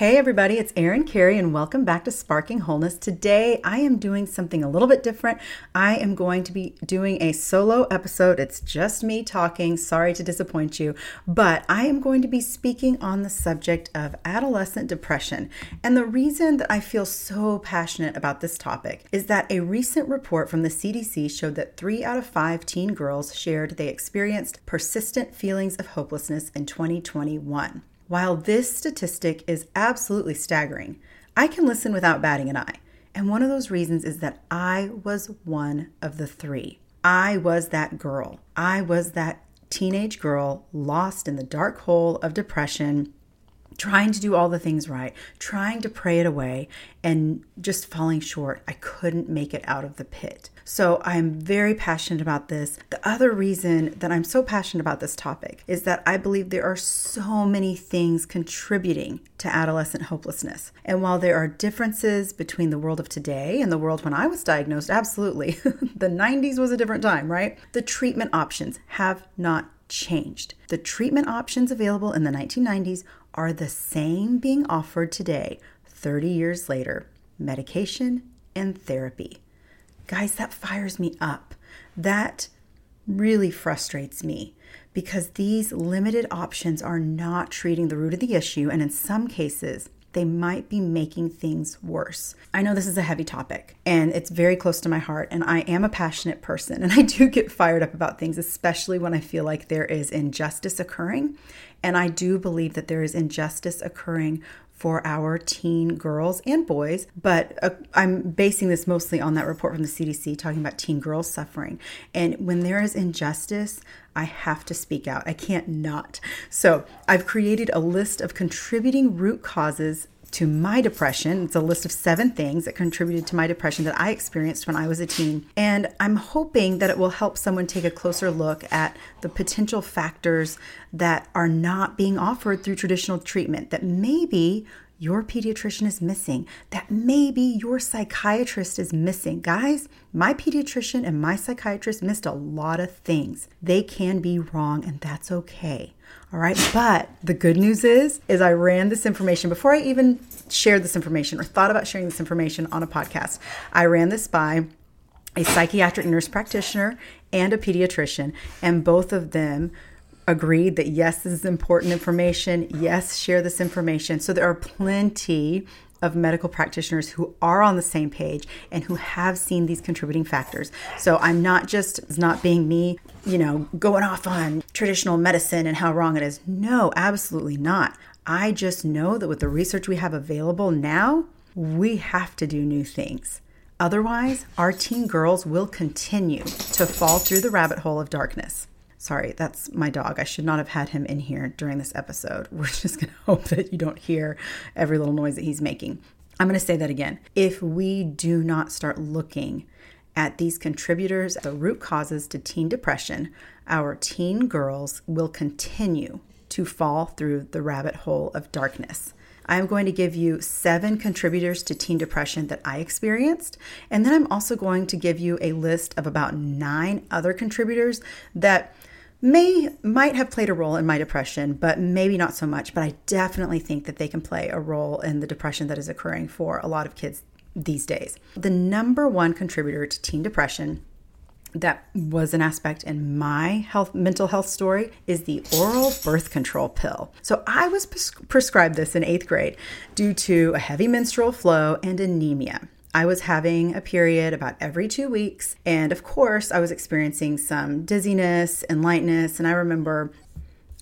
Hey, everybody, it's Erin Carey, and welcome back to Sparking Wholeness. Today, I am doing something a little bit different. I am going to be doing a solo episode. It's just me talking. Sorry to disappoint you, but I am going to be speaking on the subject of adolescent depression. And the reason that I feel so passionate about this topic is that a recent report from the CDC showed that three out of five teen girls shared they experienced persistent feelings of hopelessness in 2021. While this statistic is absolutely staggering, I can listen without batting an eye. And one of those reasons is that I was one of the three. I was that girl. I was that teenage girl lost in the dark hole of depression trying to do all the things right, trying to pray it away, and just falling short. I couldn't make it out of the pit. So I'm very passionate about this. The other reason that I'm so passionate about this topic is that I believe there are so many things contributing to adolescent hopelessness. And while there are differences between the world of today and the world when I was diagnosed, absolutely, the 90s was a different time, right? The treatment options have not changed. The treatment options available in the 1990s are the same being offered today, 30 years later medication and therapy. Guys, that fires me up. That really frustrates me because these limited options are not treating the root of the issue, and in some cases, they might be making things worse. I know this is a heavy topic and it's very close to my heart, and I am a passionate person and I do get fired up about things, especially when I feel like there is injustice occurring. And I do believe that there is injustice occurring for our teen girls and boys, but uh, I'm basing this mostly on that report from the CDC talking about teen girls suffering. And when there is injustice, I have to speak out. I can't not. So I've created a list of contributing root causes to my depression. It's a list of seven things that contributed to my depression that I experienced when I was a teen. And I'm hoping that it will help someone take a closer look at the potential factors that are not being offered through traditional treatment that maybe your pediatrician is missing, that maybe your psychiatrist is missing. Guys, my pediatrician and my psychiatrist missed a lot of things. They can be wrong, and that's okay. All right. But the good news is, is I ran this information before I even shared this information or thought about sharing this information on a podcast. I ran this by a psychiatric nurse practitioner and a pediatrician, and both of them agreed that yes, this is important information. Yes, share this information. So there are plenty of medical practitioners who are on the same page and who have seen these contributing factors. So I'm not just not being me, you know, going off on traditional medicine and how wrong it is. No, absolutely not. I just know that with the research we have available now, we have to do new things. Otherwise, our teen girls will continue to fall through the rabbit hole of darkness. Sorry, that's my dog. I should not have had him in here during this episode. We're just going to hope that you don't hear every little noise that he's making. I'm going to say that again. If we do not start looking at these contributors, the root causes to teen depression, our teen girls will continue to fall through the rabbit hole of darkness. I'm going to give you seven contributors to teen depression that I experienced. And then I'm also going to give you a list of about nine other contributors that may might have played a role in my depression, but maybe not so much. But I definitely think that they can play a role in the depression that is occurring for a lot of kids these days. The number one contributor to teen depression that was an aspect in my health mental health story is the oral birth control pill. So I was pres- prescribed this in 8th grade due to a heavy menstrual flow and anemia. I was having a period about every two weeks. And of course, I was experiencing some dizziness and lightness. And I remember.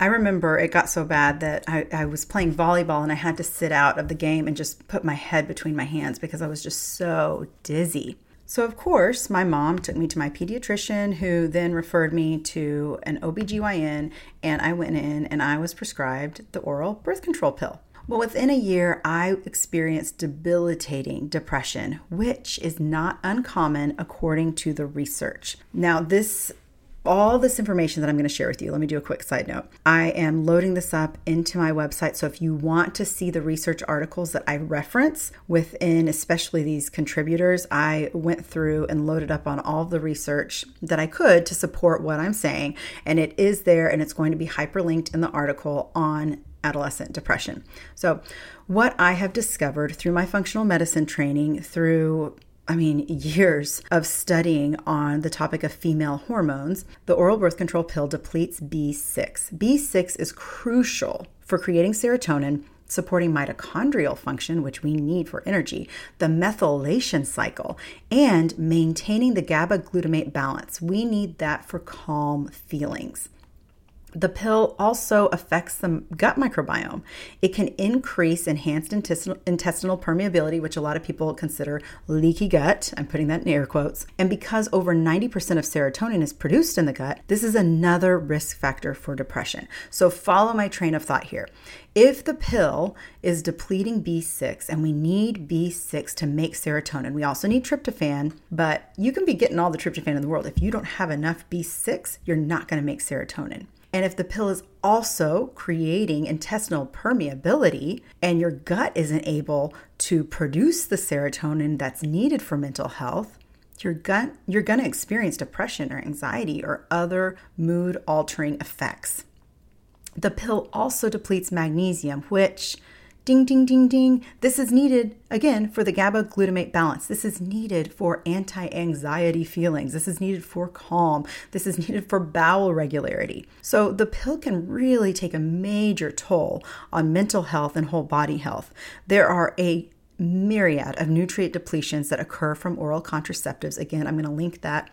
I remember it got so bad that I, I was playing volleyball and I had to sit out of the game and just put my head between my hands because I was just so dizzy. So, of course, my mom took me to my pediatrician, who then referred me to an OBGYN, and I went in and I was prescribed the oral birth control pill. Well, within a year, I experienced debilitating depression, which is not uncommon according to the research. Now, this all this information that I'm going to share with you, let me do a quick side note. I am loading this up into my website. So if you want to see the research articles that I reference within, especially these contributors, I went through and loaded up on all the research that I could to support what I'm saying. And it is there and it's going to be hyperlinked in the article on adolescent depression. So, what I have discovered through my functional medicine training, through I mean, years of studying on the topic of female hormones, the oral birth control pill depletes B6. B6 is crucial for creating serotonin, supporting mitochondrial function, which we need for energy, the methylation cycle, and maintaining the GABA glutamate balance. We need that for calm feelings. The pill also affects the gut microbiome. It can increase enhanced intestinal, permeability, which a lot of people consider leaky gut. I'm putting that in air quotes. And because over 90% of serotonin is produced in the gut, this is another risk factor for depression. So follow my train of thought here. If the pill is depleting B6 and we need B6 to make serotonin, we also need tryptophan, but you can be getting all the tryptophan in the world. If you don't have enough B6, you're not going to make serotonin. And if the pill is also creating intestinal permeability and your gut isn't able to produce the serotonin that's needed for mental health, your gut you're going to experience depression or anxiety or other mood altering effects. The pill also depletes magnesium, which Ding, ding, ding, ding. This is needed again for the GABA glutamate balance. This is needed for anti anxiety feelings. This is needed for calm. This is needed for bowel regularity. So the pill can really take a major toll on mental health and whole body health. There are a myriad of nutrient depletions that occur from oral contraceptives. Again, I'm going to link that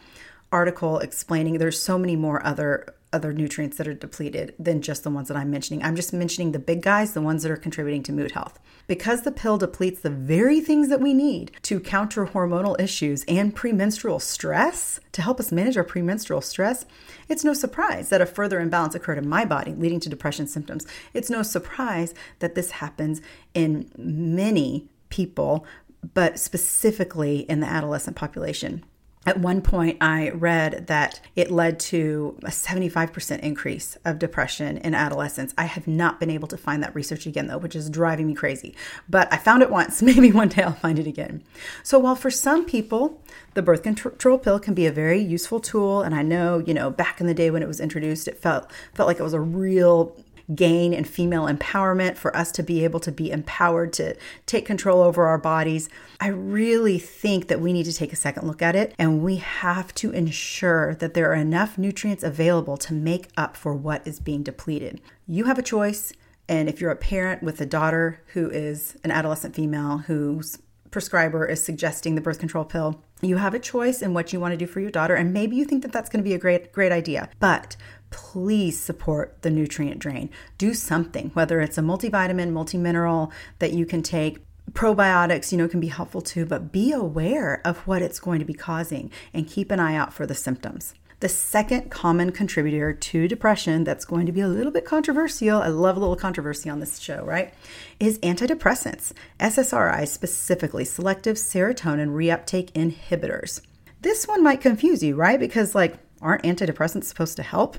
article explaining there's so many more other other nutrients that are depleted than just the ones that I'm mentioning. I'm just mentioning the big guys, the ones that are contributing to mood health. Because the pill depletes the very things that we need to counter hormonal issues and premenstrual stress, to help us manage our premenstrual stress, it's no surprise that a further imbalance occurred in my body, leading to depression symptoms. It's no surprise that this happens in many people, but specifically in the adolescent population. At one point, I read that it led to a 75% increase of depression in adolescents. I have not been able to find that research again, though, which is driving me crazy. But I found it once. Maybe one day I'll find it again. So, while for some people, the birth control pill can be a very useful tool, and I know, you know, back in the day when it was introduced, it felt felt like it was a real gain and female empowerment, for us to be able to be empowered to take control over our bodies. I really think that we need to take a second look at it and we have to ensure that there are enough nutrients available to make up for what is being depleted. You have a choice. And if you're a parent with a daughter who is an adolescent female whose prescriber is suggesting the birth control pill, you have a choice in what you want to do for your daughter and maybe you think that that's going to be a great great idea. But please support the nutrient drain. Do something, whether it's a multivitamin, multimineral that you can take. Probiotics, you know, can be helpful too, but be aware of what it's going to be causing and keep an eye out for the symptoms. The second common contributor to depression that's going to be a little bit controversial, I love a little controversy on this show, right? Is antidepressants, SSRIs, specifically selective serotonin reuptake inhibitors. This one might confuse you, right? Because, like, aren't antidepressants supposed to help?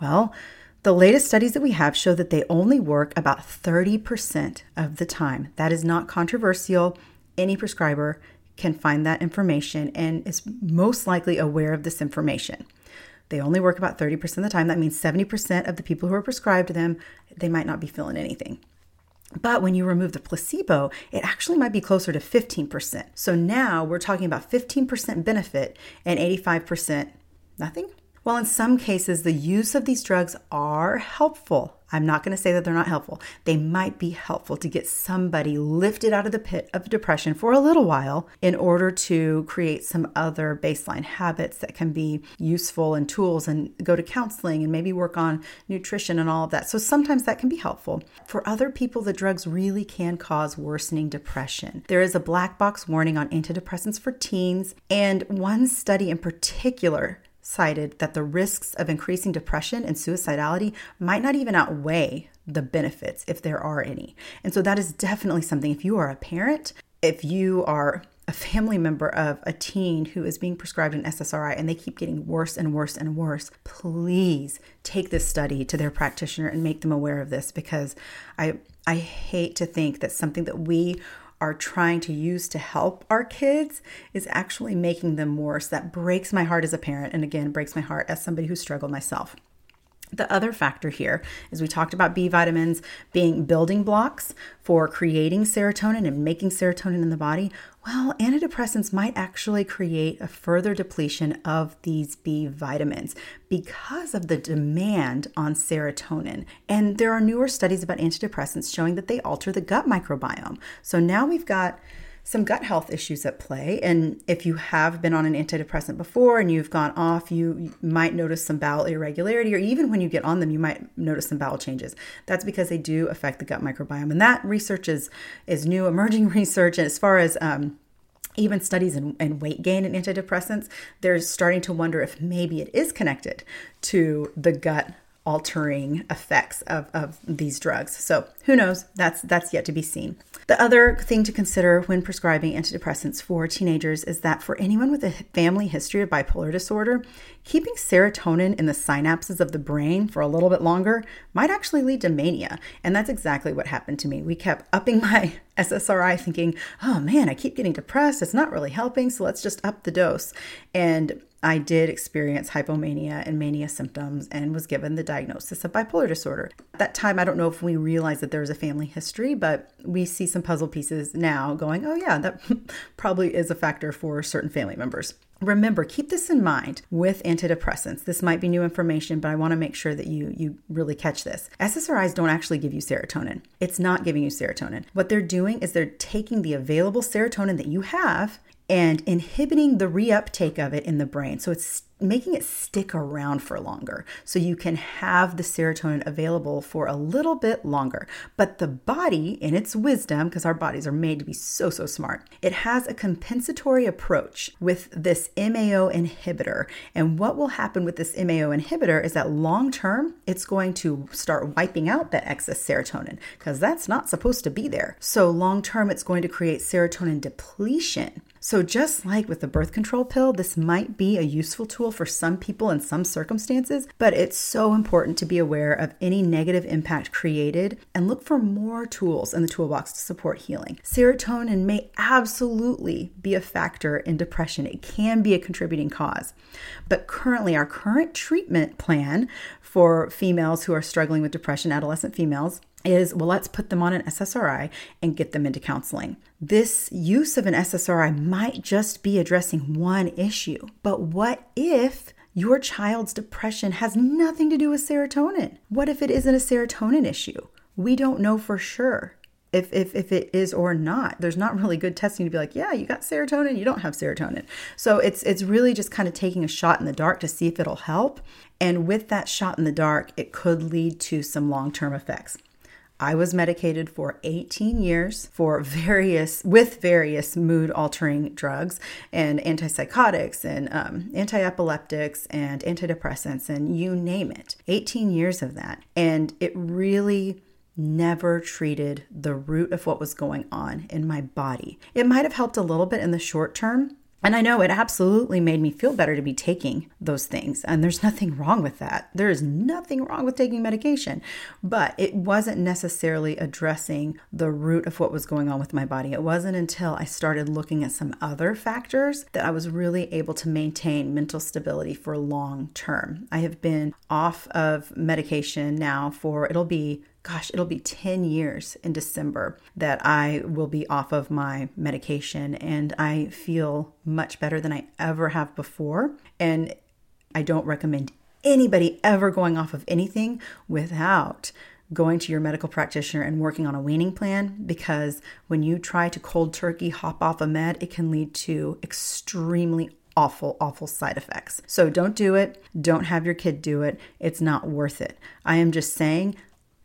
Well, the latest studies that we have show that they only work about 30% of the time. That is not controversial. Any prescriber can find that information and is most likely aware of this information. They only work about 30% of the time. That means 70% of the people who are prescribed them, they might not be feeling anything. But when you remove the placebo, it actually might be closer to 15%. So now we're talking about 15% benefit and 85% nothing. While in some cases the use of these drugs are helpful, I'm not going to say that they're not helpful. They might be helpful to get somebody lifted out of the pit of depression for a little while in order to create some other baseline habits that can be useful and tools and go to counseling and maybe work on nutrition and all of that. So sometimes that can be helpful. For other people, the drugs really can cause worsening depression. There is a black box warning on antidepressants for teens, and one study in particular cited that the risks of increasing depression and suicidality might not even outweigh the benefits if there are any. And so that is definitely something if you are a parent, if you are a family member of a teen who is being prescribed an SSRI and they keep getting worse and worse and worse, please take this study to their practitioner and make them aware of this because I I hate to think that something that we are trying to use to help our kids is actually making them worse. That breaks my heart as a parent and again breaks my heart as somebody who struggled myself. The other factor here is we talked about B vitamins being building blocks for creating serotonin and making serotonin in the body. Well, antidepressants might actually create a further depletion of these B vitamins because of the demand on serotonin. And there are newer studies about antidepressants showing that they alter the gut microbiome. So now we've got some gut health issues at play. And if you have been on an antidepressant before and you've gone off, you might notice some bowel irregularity, or even when you get on them, you might notice some bowel changes. That's because they do affect the gut microbiome. And that research is, is new, emerging research. And as far as um, even studies in, in, weight gain and antidepressants, they're starting to wonder if maybe it is connected to the gut altering effects of, of these drugs. So who knows? That's that's yet to be seen. The other thing to consider when prescribing antidepressants for teenagers is that for anyone with a family history of bipolar disorder, keeping serotonin in the synapses of the brain for a little bit longer might actually lead to mania. And that's exactly what happened to me. We kept upping my SSRI thinking, oh man, I keep getting depressed. It's not really helping. So let's just up the dose. And I did experience hypomania and mania symptoms and was given the diagnosis of bipolar disorder. At that time, I don't know if we realized that there was a family history, but we see some puzzle pieces now going, oh, yeah, that probably is a factor for certain family members. Remember, keep this in mind with antidepressants. This might be new information, but I want to make sure that you you really catch this. SSRIs don't actually give you serotonin. It's not giving you serotonin. What they're doing is they're taking the available serotonin that you have and inhibiting the reuptake of it in the brain. So it's making it stick around for longer so you can have the serotonin available for a little bit longer. But the body, in its wisdom, because our bodies are made to be so, so smart, it has a compensatory approach with this MAO inhibitor. And what will happen with this MAO inhibitor is that long term, it's going to start wiping out that excess serotonin because that's not supposed to be there. So long term, it's going to create serotonin depletion. So, just like with the birth control pill, this might be a useful tool for some people in some circumstances, but it's so important to be aware of any negative impact created and look for more tools in the toolbox to support healing. Serotonin may absolutely be a factor in depression, it can be a contributing cause. But currently, our current treatment plan for females who are struggling with depression, adolescent females, is well, let's put them on an SSRI and get them into counseling. This use of an SSRI might just be addressing one issue, but what if your child's depression has nothing to do with serotonin? What if it isn't a serotonin issue? We don't know for sure. If, if, if it is or not. There's not really good testing to be like, yeah, you got serotonin, you don't have serotonin. So it's it's really just kind of taking a shot in the dark to see if it'll help. And with that shot in the dark, it could lead to some long-term effects. I was medicated for 18 years for various with various mood altering drugs and antipsychotics and um, anti-epileptics and antidepressants and you name it. 18 years of that, and it really never treated the root of what was going on in my body. It might have helped a little bit in the short term, and I know it absolutely made me feel better to be taking those things. And there's nothing wrong with that. There is nothing wrong with taking medication. But it wasn't necessarily addressing the root of what was going on with my body. It wasn't until I started looking at some other factors that I was really able to maintain mental stability for long term. I have been off of medication now for, it'll be gosh, it'll be 10 years in December that I will be off of my medication. And I feel much better than I ever have before. And I don't recommend anybody ever going off of anything without going to your medical practitioner and working on a weaning plan because when you try to cold turkey hop off a med, it can lead to extremely awful, awful side effects. So don't do it. Don't have your kid do it. It's not worth it. I am just saying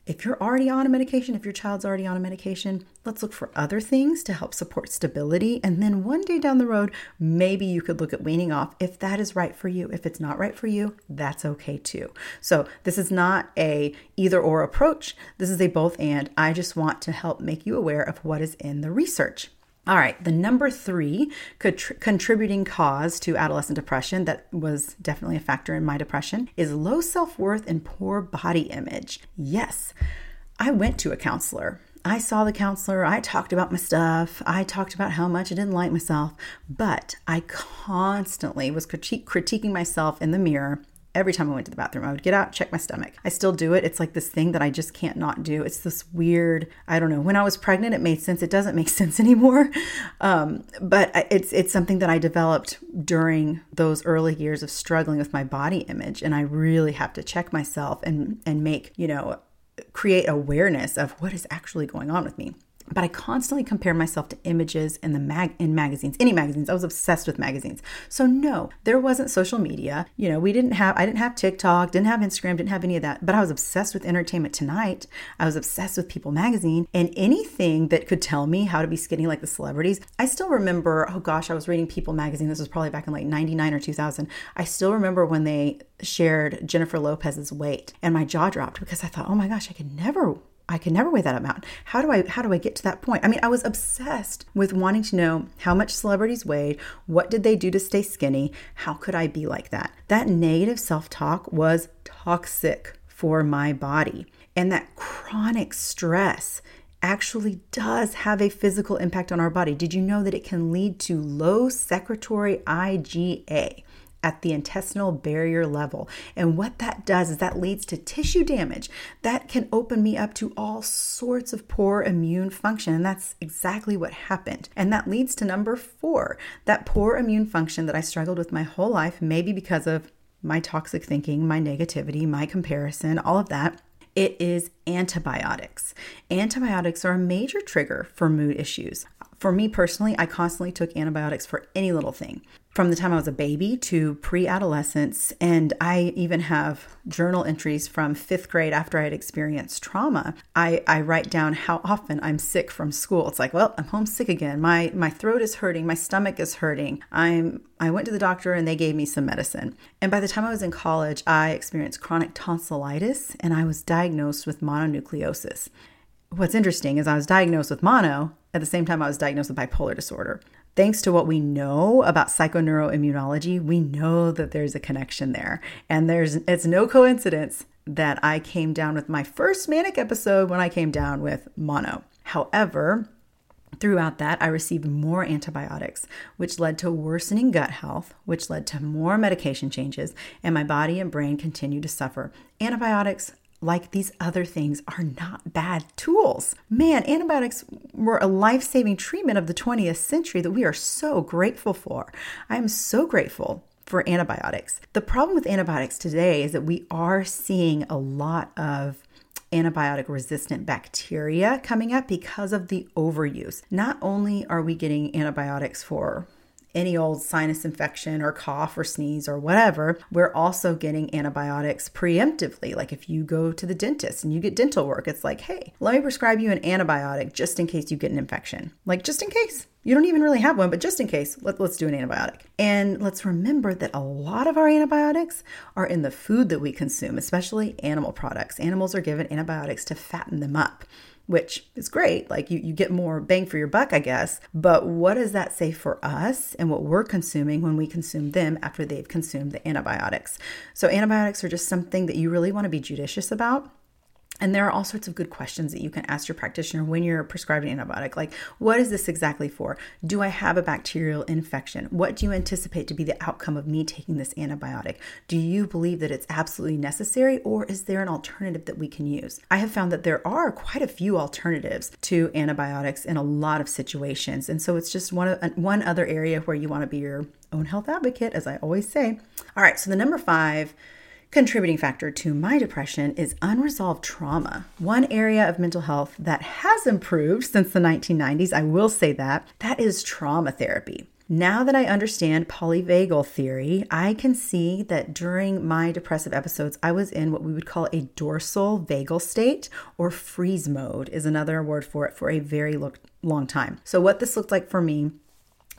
if you're already on a medication, if your child's already on a medication, let's look for other things to help support stability. And then one day down the road, maybe you could look at weaning off if that is right for you. If it's not right for you, that's okay too. So this is not a either or approach. This is a both and. I just want to help make you aware of what is in the research. All right, the number three contributing cause to adolescent depression that was definitely a factor in my depression is low self worth and poor body image. Yes, I went to a counselor. I saw the counselor. I talked about my stuff. I talked about how much I didn't like myself, but I constantly was critique, critiquing myself in the mirror every time I went to the bathroom. I would get out, check my stomach. I still do it. It's like this thing that I just can't not do. It's this weird, I don't know. When I was pregnant, it made sense. It doesn't make sense anymore. Um, but it's it's something that I developed during those early years of struggling with my body image, and I really have to check myself and and make you know create awareness of what is actually going on with me but I constantly compare myself to images in the mag in magazines, any magazines. I was obsessed with magazines. So no, there wasn't social media. You know, we didn't have I didn't have TikTok, didn't have Instagram, didn't have any of that. But I was obsessed with Entertainment Tonight. I was obsessed with People magazine and anything that could tell me how to be skinny like the celebrities. I still remember, oh gosh, I was reading People magazine. This was probably back in like 99 or 2000. I still remember when they shared Jennifer Lopez's weight and my jaw dropped because I thought, "Oh my gosh, I could never I can never weigh that amount. How do I how do I get to that point? I mean, I was obsessed with wanting to know how much celebrities weighed, what did they do to stay skinny, how could I be like that? That negative self-talk was toxic for my body. And that chronic stress actually does have a physical impact on our body. Did you know that it can lead to low secretory IgA? At the intestinal barrier level. And what that does is that leads to tissue damage that can open me up to all sorts of poor immune function. And that's exactly what happened. And that leads to number four that poor immune function that I struggled with my whole life, maybe because of my toxic thinking, my negativity, my comparison, all of that. It is antibiotics. Antibiotics are a major trigger for mood issues. For me personally, I constantly took antibiotics for any little thing from the time I was a baby to pre adolescence. And I even have journal entries from fifth grade after I had experienced trauma. I, I write down how often I'm sick from school. It's like, well, I'm homesick again. My my throat is hurting, my stomach is hurting. I'm I went to the doctor and they gave me some medicine. And by the time I was in college, I experienced chronic tonsillitis and I was diagnosed with mononucleosis. What's interesting is I was diagnosed with mono at the same time I was diagnosed with bipolar disorder thanks to what we know about psychoneuroimmunology, we know that there's a connection there. And there's it's no coincidence that I came down with my first manic episode when I came down with mono. However, Throughout that, I received more antibiotics, which led to worsening gut health, which led to more medication changes, and my body and brain continued to suffer. Antibiotics like these other things, are not bad tools. Man, antibiotics were a life saving treatment of the 20th century that we are so grateful for. I am so grateful for antibiotics. The problem with antibiotics today is that we are seeing a lot of antibiotic resistant bacteria coming up because of the overuse. Not only are we getting antibiotics for any old sinus infection or cough or sneeze or whatever, we're also getting antibiotics preemptively. Like if you go to the dentist and you get dental work, it's like, hey, let me prescribe you an antibiotic just in case you get an infection. Like just in case. You don't even really have one, but just in case, let, let's do an antibiotic. And let's remember that a lot of our antibiotics are in the food that we consume, especially animal products. Animals are given antibiotics to fatten them up which is great. Like you, you get more bang for your buck, I guess. But what does that say for us and what we're consuming when we consume them after they've consumed the antibiotics? So, antibiotics are just something that you really want to be judicious about. And there are all sorts of good questions that you can ask your practitioner when you're prescribed an antibiotic, like, what is this exactly for? Do I have a bacterial infection? What do you anticipate to be the outcome of me taking this antibiotic? Do you believe that it's absolutely necessary, or is there an alternative that we can use? I have found that there are quite a few alternatives to antibiotics in a lot of situations. And so it's just one, one other area where you want to be your own health advocate, as I always say. All right, so the number five contributing factor to my depression is unresolved trauma. One area of mental health that has improved since the 1990s, I will say that, that is trauma therapy. Now that I understand polyvagal theory, I can see that during my depressive episodes, I was in what we would call a dorsal vagal state, or freeze mode is another word for it for a very long time. So, what this looked like for me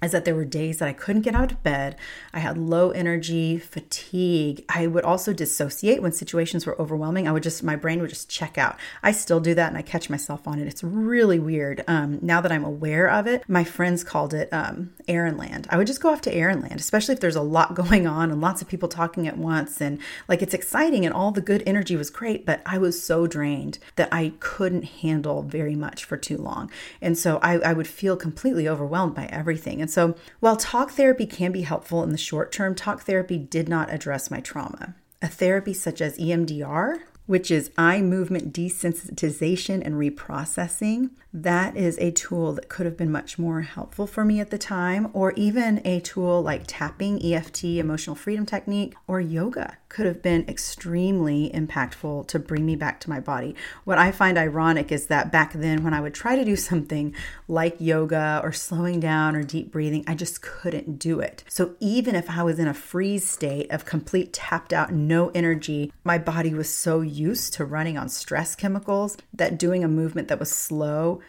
is that there were days that I couldn't get out of bed. I had low energy, fatigue. I would also dissociate when situations were overwhelming. I would just, my brain would just check out. I still do that and I catch myself on it. It's really weird. Um, now that I'm aware of it, my friends called it um, Land. I would just go off to Land, especially if there's a lot going on and lots of people talking at once. And like it's exciting and all the good energy was great, but I was so drained that I couldn't handle very much for too long. And so I, I would feel completely overwhelmed by everything. And and so, while talk therapy can be helpful in the short term, talk therapy did not address my trauma. A therapy such as EMDR, which is eye movement desensitization and reprocessing, that is a tool that could have been much more helpful for me at the time, or even a tool like tapping, EFT, emotional freedom technique, or yoga could have been extremely impactful to bring me back to my body. What I find ironic is that back then, when I would try to do something like yoga or slowing down or deep breathing, I just couldn't do it. So even if I was in a freeze state of complete tapped out, no energy, my body was so to running on stress chemicals that doing a movement that was slow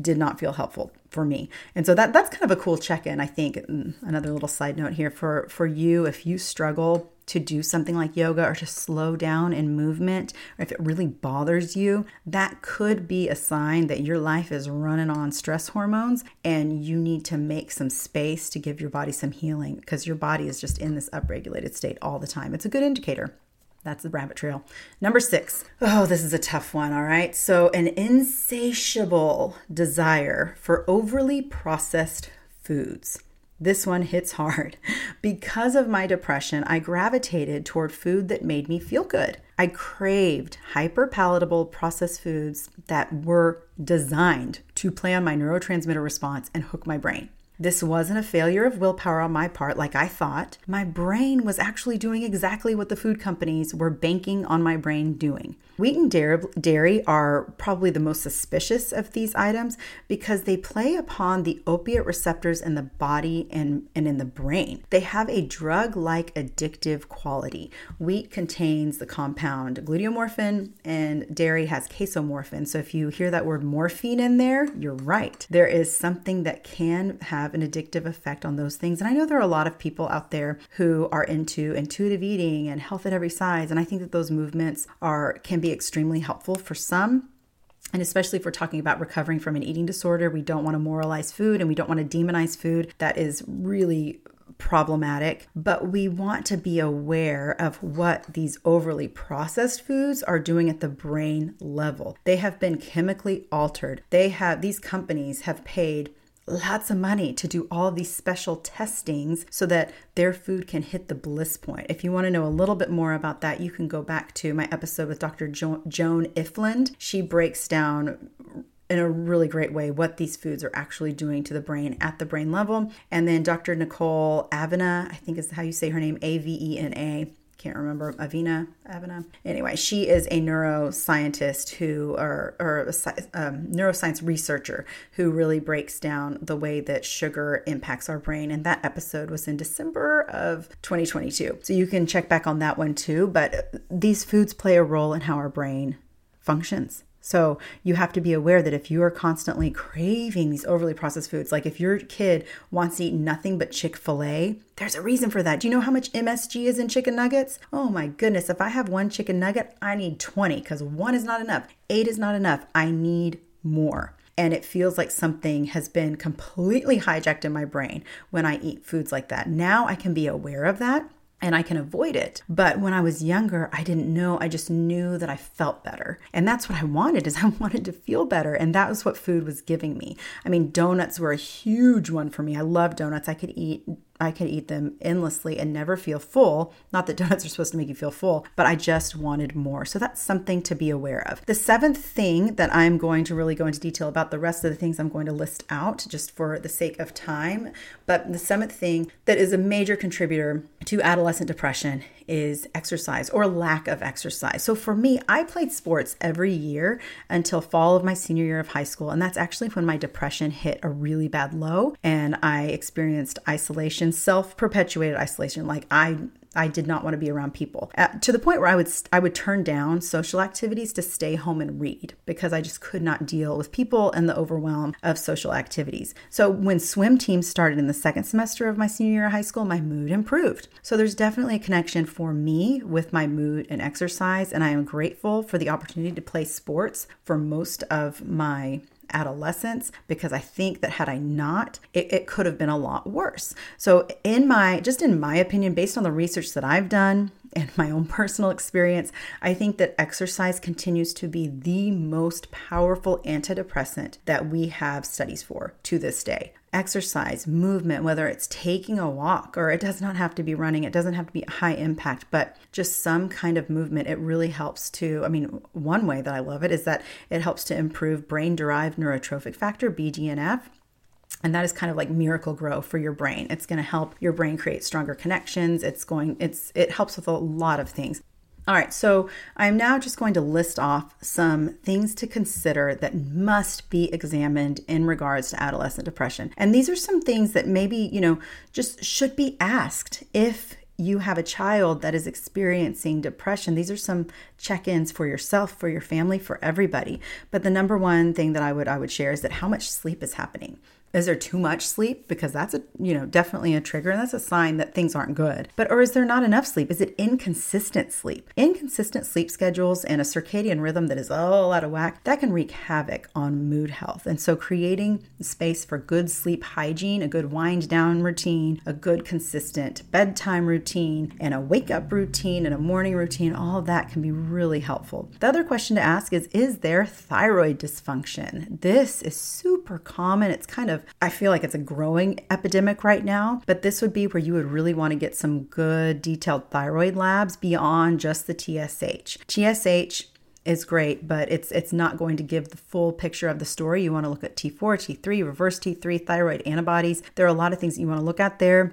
did not feel helpful for me. And so that that's kind of a cool check-in, I think. Another little side note here for for you if you struggle to do something like yoga or to slow down in movement, or if it really bothers you, that could be a sign that your life is running on stress hormones and you need to make some space to give your body some healing because your body is just in this upregulated state all the time. It's a good indicator. That's the rabbit trail. Number six. Oh, this is a tough one. All right. So, an insatiable desire for overly processed foods. This one hits hard. Because of my depression, I gravitated toward food that made me feel good. I craved hyper palatable processed foods that were designed to play on my neurotransmitter response and hook my brain. This wasn't a failure of willpower on my part, like I thought. My brain was actually doing exactly what the food companies were banking on my brain doing. Wheat and dairy are probably the most suspicious of these items because they play upon the opiate receptors in the body and, and in the brain. They have a drug like addictive quality. Wheat contains the compound gluteomorphin, and dairy has casomorphin. So if you hear that word morphine in there, you're right. There is something that can have an addictive effect on those things. And I know there are a lot of people out there who are into intuitive eating and health at every size. And I think that those movements are can be extremely helpful for some. And especially if we're talking about recovering from an eating disorder, we don't want to moralize food and we don't want to demonize food. That is really problematic, but we want to be aware of what these overly processed foods are doing at the brain level. They have been chemically altered. They have these companies have paid lots of money to do all these special testings so that their food can hit the bliss point. If you want to know a little bit more about that, you can go back to my episode with Dr. Jo- Joan Ifland. She breaks down in a really great way what these foods are actually doing to the brain at the brain level. And then Dr. Nicole Avena, I think is how you say her name, A V E N A can't remember Avina Avina. Anyway, she is a neuroscientist who, or, or a um, neuroscience researcher who really breaks down the way that sugar impacts our brain. And that episode was in December of 2022. So you can check back on that one too. But these foods play a role in how our brain functions. So you have to be aware that if you are constantly craving these overly processed foods, like if your kid wants to eat nothing but Chick fil A, there's a reason for that. Do you know how much MSG is in chicken nuggets? Oh my goodness. If I have one chicken nugget, I need 20 because one is not enough. Eight is not enough. I need more and it feels like something has been completely hijacked in my brain when I eat foods like that. Now I can be aware of that and I can avoid it. But when I was younger, I didn't know. I just knew that I felt better. And that's what I wanted is I wanted to feel better and that was what food was giving me. I mean, donuts were a huge one for me. I love donuts. I could eat I could eat them endlessly and never feel full. Not that donuts are supposed to make you feel full, but I just wanted more. So that's something to be aware of. The seventh thing that I'm going to really go into detail about, the rest of the things I'm going to list out just for the sake of time. But the seventh thing that is a major contributor to adolescent depression is exercise or lack of exercise. So for me, I played sports every year until fall of my senior year of high school. And that's actually when my depression hit a really bad low and I experienced isolation, self perpetuated isolation. Like I I did not want to be around people uh, to the point where I would I would turn down social activities to stay home and read because I just could not deal with people and the overwhelm of social activities. So when swim team started in the second semester of my senior year of high school, my mood improved. So there's definitely a connection for me with my mood and exercise, and I am grateful for the opportunity to play sports for most of my adolescence because I think that had I not, it, it could have been a lot worse. So, in my, just in my opinion, based on the research that I've done and my own personal experience, I think that exercise continues to be the most powerful antidepressant that we have studies for to this day exercise, movement, whether it's taking a walk or it does not have to be running, it doesn't have to be high impact, but just some kind of movement, it really helps to. I mean, one way that I love it is that it helps to improve brain derived neurotrophic factor, BDNF. And that is kind of like Miracle-Gro for your brain. It's going to help your brain create stronger connections. It's going, it's, it helps with a lot of things. All right, so I'm now just going to list off some things to consider that must be examined in regards to adolescent depression. And these are some things that maybe, you know, just should be asked if you have a child that is experiencing depression. These are some check-ins for yourself, for your family, for everybody. But the number one thing that I would I would share is that how much sleep is happening. Is there too much sleep? Because that's a, you know, definitely a trigger and that's a sign that things aren't good. But, or is there not enough sleep? Is it inconsistent sleep? Inconsistent sleep schedules and a circadian rhythm that is all out of whack, that can wreak havoc on mood health. And so creating space for good sleep hygiene, a good wind down routine, a good consistent bedtime routine, and a wake up routine and a morning routine, all of that can be really helpful. The other question to ask is Is there thyroid dysfunction? This is super common. It's kind of I feel like it's a growing epidemic right now, but this would be where you would really want to get some good detailed thyroid labs beyond just the TSH. TSH is great, but it's it's not going to give the full picture of the story. You want to look at T4, T3, reverse T3, thyroid antibodies. There are a lot of things that you want to look at there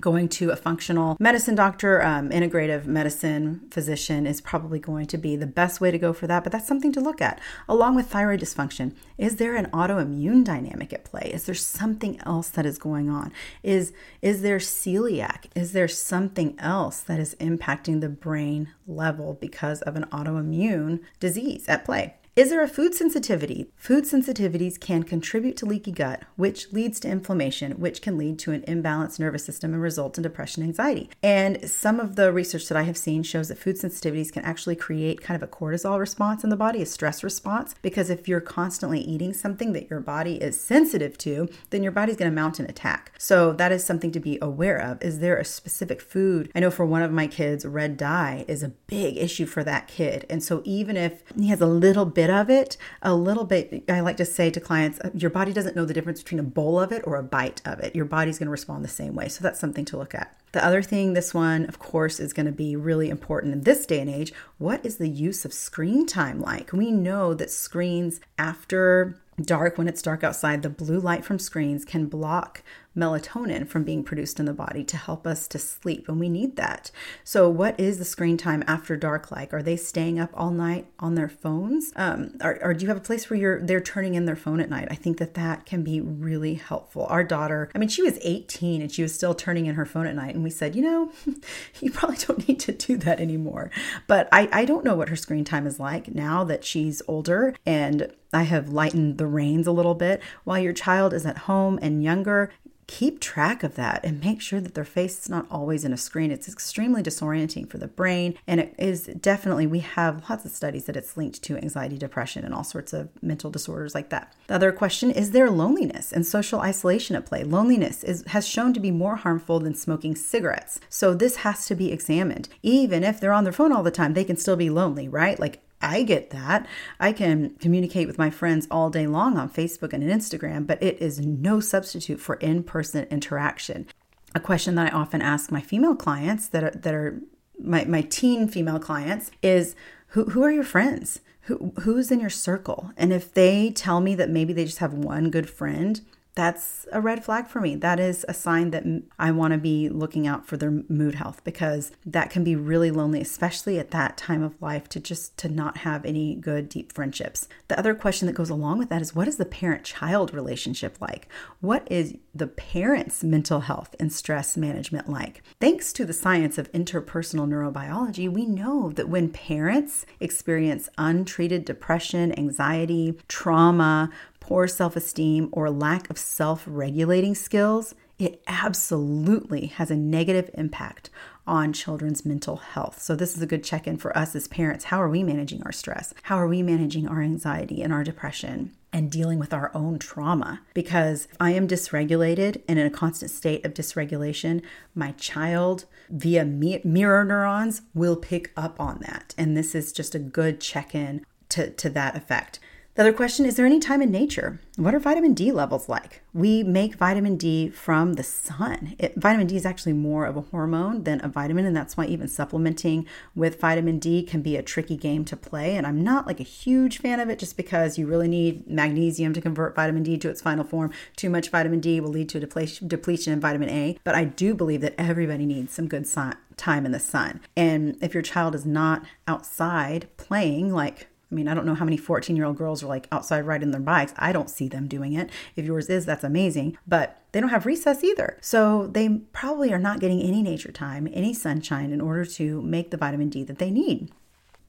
going to a functional medicine doctor, um, integrative medicine physician is probably going to be the best way to go for that. But that's something to look at. Along with thyroid dysfunction, is there an autoimmune dynamic at play? Is there something else that is going on? Is is there celiac? Is there something else that is impacting the brain level because of an autoimmune disease at play? Is there a food sensitivity? Food sensitivities can contribute to leaky gut, which leads to inflammation, which can lead to an imbalanced nervous system and result in depression and anxiety. And some of the research that I have seen shows that food sensitivities can actually create kind of a cortisol response in the body, a stress response, because if you're constantly eating something that your body is sensitive to, then your body's going to mount an attack. So that is something to be aware of. Is there a specific food? I know for one of my kids, red dye is a big issue for that kid. And so even if he has a little bit bit of it, a little bit, I like to say to clients, uh, your body doesn't know the difference between a bowl of it or a bite of it. Your body's going to respond the same way. So that's something to look at. The other thing, this one, of course, is going to be really important in this day and age. What is the use of screen time like? We know that screens after dark, when it's dark outside, the blue light from screens can block melatonin from being produced in the body to help us to sleep and we need that. So what is the screen time after dark like? Are they staying up all night on their phones? Um, or, or do you have a place where you're they're turning in their phone at night? I think that that can be really helpful. Our daughter i mean she was 18 and she was still turning in her phone at night and we said you know you probably don't need to do that anymore. But i i don't know what her screen time is like now that she's older and I have lightened the reins a little bit. While your child is at home and younger, keep track of that and make sure that their face is not always in a screen. It's extremely disorienting for the brain. And it is definitely, we have lots of studies that it's linked to anxiety, depression, and all sorts of mental disorders like that. The other question is there loneliness and social isolation at play? Loneliness is, has shown to be more harmful than smoking cigarettes. So this has to be examined. Even if they're on their phone all the time, they can still be lonely, right? Like I get that. I can communicate with my friends all day long on Facebook and Instagram, but it is no substitute for in person interaction. A question that I often ask my female clients that are, that are my, my teen female clients is who, who are your friends? Who, who's in your circle? And if they tell me that maybe they just have one good friend, that's a red flag for me. That is a sign that I want to be looking out for their mood health because that can be really lonely, especially at that time of life to just to not have any good deep friendships. The other question that goes along with that is what is the parent-child relationship like? What is the parent's mental health and stress management like? Thanks to the science of interpersonal neurobiology, we know that when parents experience untreated depression, anxiety, trauma, poor self esteem, or lack of self regulating skills, it absolutely has a negative impact on children's mental health. So, this is a good check in for us as parents. How are we managing our stress? How are we managing our anxiety and our depression? And dealing with our own trauma. Because if I am dysregulated and in a constant state of dysregulation, my child, via mirror neurons, will pick up on that. And this is just a good check in to, to that effect. The other question is there any time in nature? What are vitamin D levels like? We make vitamin D from the sun. It, vitamin D is actually more of a hormone than a vitamin, and that's why even supplementing with vitamin D can be a tricky game to play. And I'm not like a huge fan of it just because you really need magnesium to convert vitamin D to its final form. Too much vitamin D will lead to a depletion in vitamin A. But I do believe that everybody needs some good sun, time in the sun. And if your child is not outside playing, like I mean, I don't know how many 14 year old girls are like outside riding their bikes. I don't see them doing it. If yours is, that's amazing. But they don't have recess either. So they probably are not getting any nature time, any sunshine in order to make the vitamin D that they need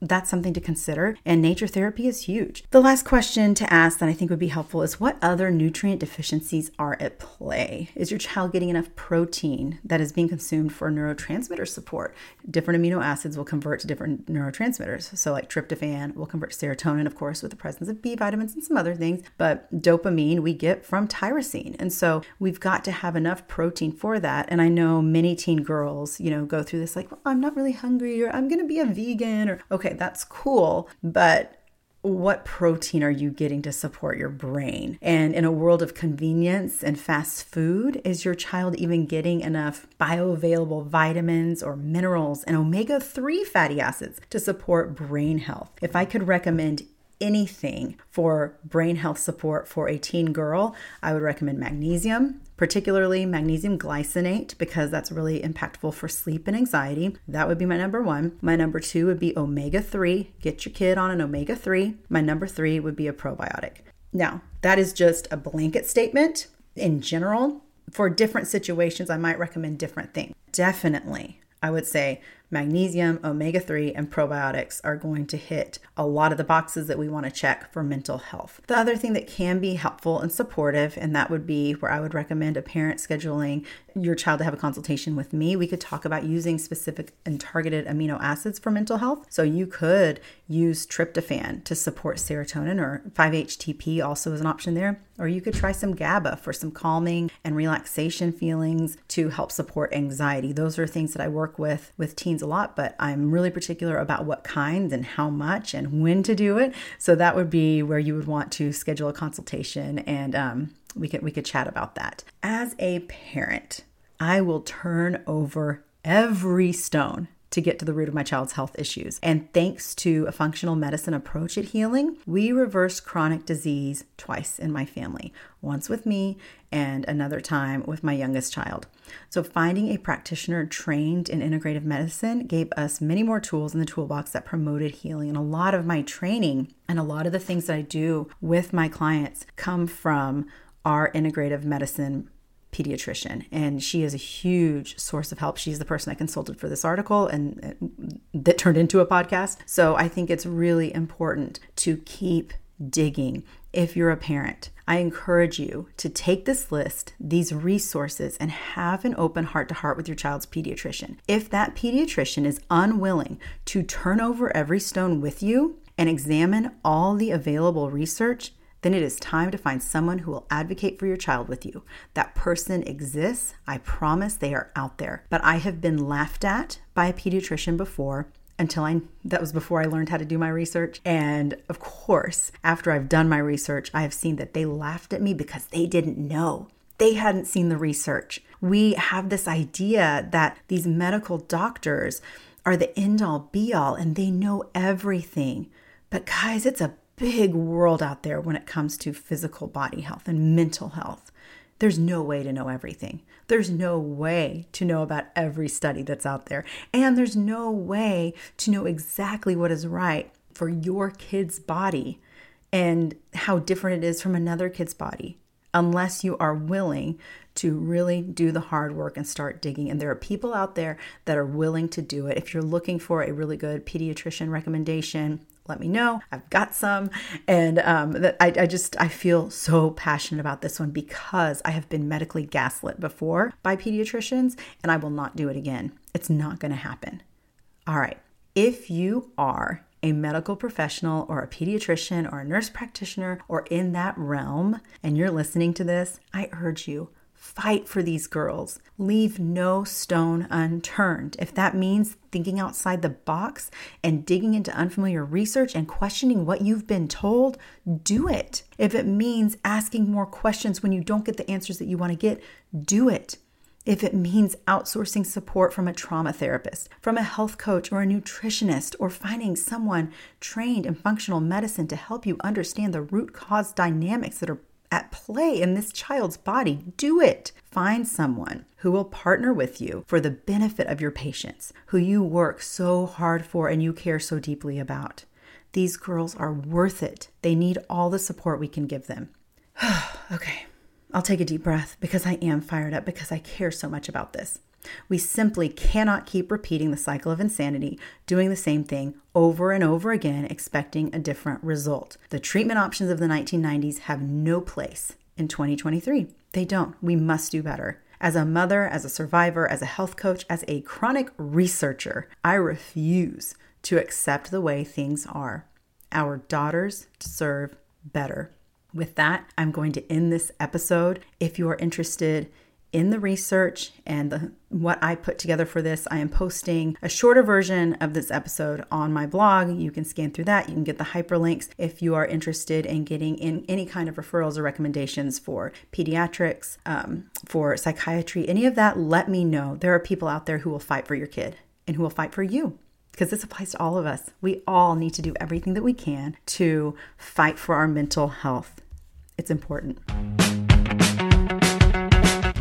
that's something to consider. And nature therapy is huge. The last question to ask that I think would be helpful is what other nutrient deficiencies are at play? Is your child getting enough protein that is being consumed for neurotransmitter support? Different amino acids will convert to different neurotransmitters. So, like tryptophan will convert to serotonin, of course, with the presence of B vitamins and some other things. But dopamine we get from tyrosine. And so we've got to have enough protein for that. And I know many teen girls, you know, go through this like, well, I'm not really hungry or I'm going to be a vegan or, okay, okay, that's cool, but what protein are you getting to support your brain? And in a world of convenience and fast food, is your child even getting enough bioavailable vitamins or minerals and omega 3 fatty acids to support brain health? If I could recommend anything for brain health support for a teen girl, I would recommend magnesium, particularly magnesium glycinate, because that's really impactful for sleep and anxiety. That would be my number one. My number two would be omega 3. Get your kid on an omega 3. My number three would be a probiotic. Now, that is just a blanket statement. In general, for different situations, I might recommend different things. Definitely, I would say magnesium, omega 3, and probiotics are going to hit a lot of the boxes that we want to check for mental health. The other thing that can be helpful and supportive, and that would be where I would recommend a parent scheduling your child to have a consultation with me. We could talk about using specific and targeted amino acids for mental health. So you could use tryptophan to support serotonin, or 5-HTP also is an option there. Or you could try some GABA for some calming and relaxation feelings to help support anxiety. Those are things that I work with with teens a lot, but I'm really particular about what kinds and how much and when to do it. So that would be where you would want to schedule a consultation and um, we could we could chat about that. As a parent, I will turn over every stone to get to the root of my child's health issues. And thanks to a functional medicine approach at healing, we reversed chronic disease twice in my family once with me and another time with my youngest child. So, finding a practitioner trained in integrative medicine gave us many more tools in the toolbox that promoted healing. And a lot of my training and a lot of the things that I do with my clients come from our integrative medicine pediatrician and she is a huge source of help. She's the person i consulted for this article and uh, that turned into a podcast. So i think it's really important to keep digging. If you're a parent i encourage you to take this list these resources and have an open heart to heart with your child's pediatrician. If that pediatrician is unwilling to turn over every stone with you and examine all the available research then it is time to find someone who will advocate for your child with you. That person exists. I promise they are out there. But I have been laughed at by a pediatrician before until I that was before I learned how to do my research. And of course, after I've done my research, I have seen that they laughed at me because they didn't know. They hadn't seen the research. We have this idea that these medical doctors are the end all be all and they know everything. But guys, it's a big world out there when it comes to physical body health and mental health. There's no way to know everything. There's no way to know about every study that's out there. And there's no way to know exactly what is right for your kid's body and how different it is from another kid's body unless you are willing to really do the hard work and start digging. And there are people out there that are willing to do it. If you're looking for a really good pediatrician recommendation, let me know. I've got some, and um, that I, I just I feel so passionate about this one because I have been medically gaslit before by pediatricians, and I will not do it again. It's not going to happen. All right, if you are a medical professional or a pediatrician or a nurse practitioner or in that realm, and you're listening to this, I urge you Fight for these girls. Leave no stone unturned. If that means thinking outside the box and digging into unfamiliar research and questioning what you've been told, do it. If it means asking more questions when you don't get the answers that you want to get, do it. If it means outsourcing support from a trauma therapist, from a health coach or a nutritionist, or finding someone trained in functional medicine to help you understand the root cause dynamics that are at play in this child's body. Do it. Find someone who will partner with you for the benefit of your patients, who you work so hard for and you care so deeply about. These girls are worth it. They need all the support we can give them. okay, I'll take a deep breath because I am fired up because I care so much about this. We simply cannot keep repeating the cycle of insanity, doing the same thing over and over again, expecting a different result. The treatment options of the 1990s have no place in 2023. They don't. We must do better. As a mother, as a survivor, as a health coach, as a chronic researcher, I refuse to accept the way things are. Our daughters deserve better. With that, I'm going to end this episode. If you are interested in the research and the, what I put together for this, I am posting a shorter version of this episode on my blog. You can scan through that. You can get the hyperlinks if you are interested in getting in any kind of referrals or recommendations for pediatrics, um, for psychiatry, any of that. Let me know. There are people out there who will fight for your kid and who will fight for you because this applies to all of us. We all need to do everything that we can to fight for our mental health. It's important.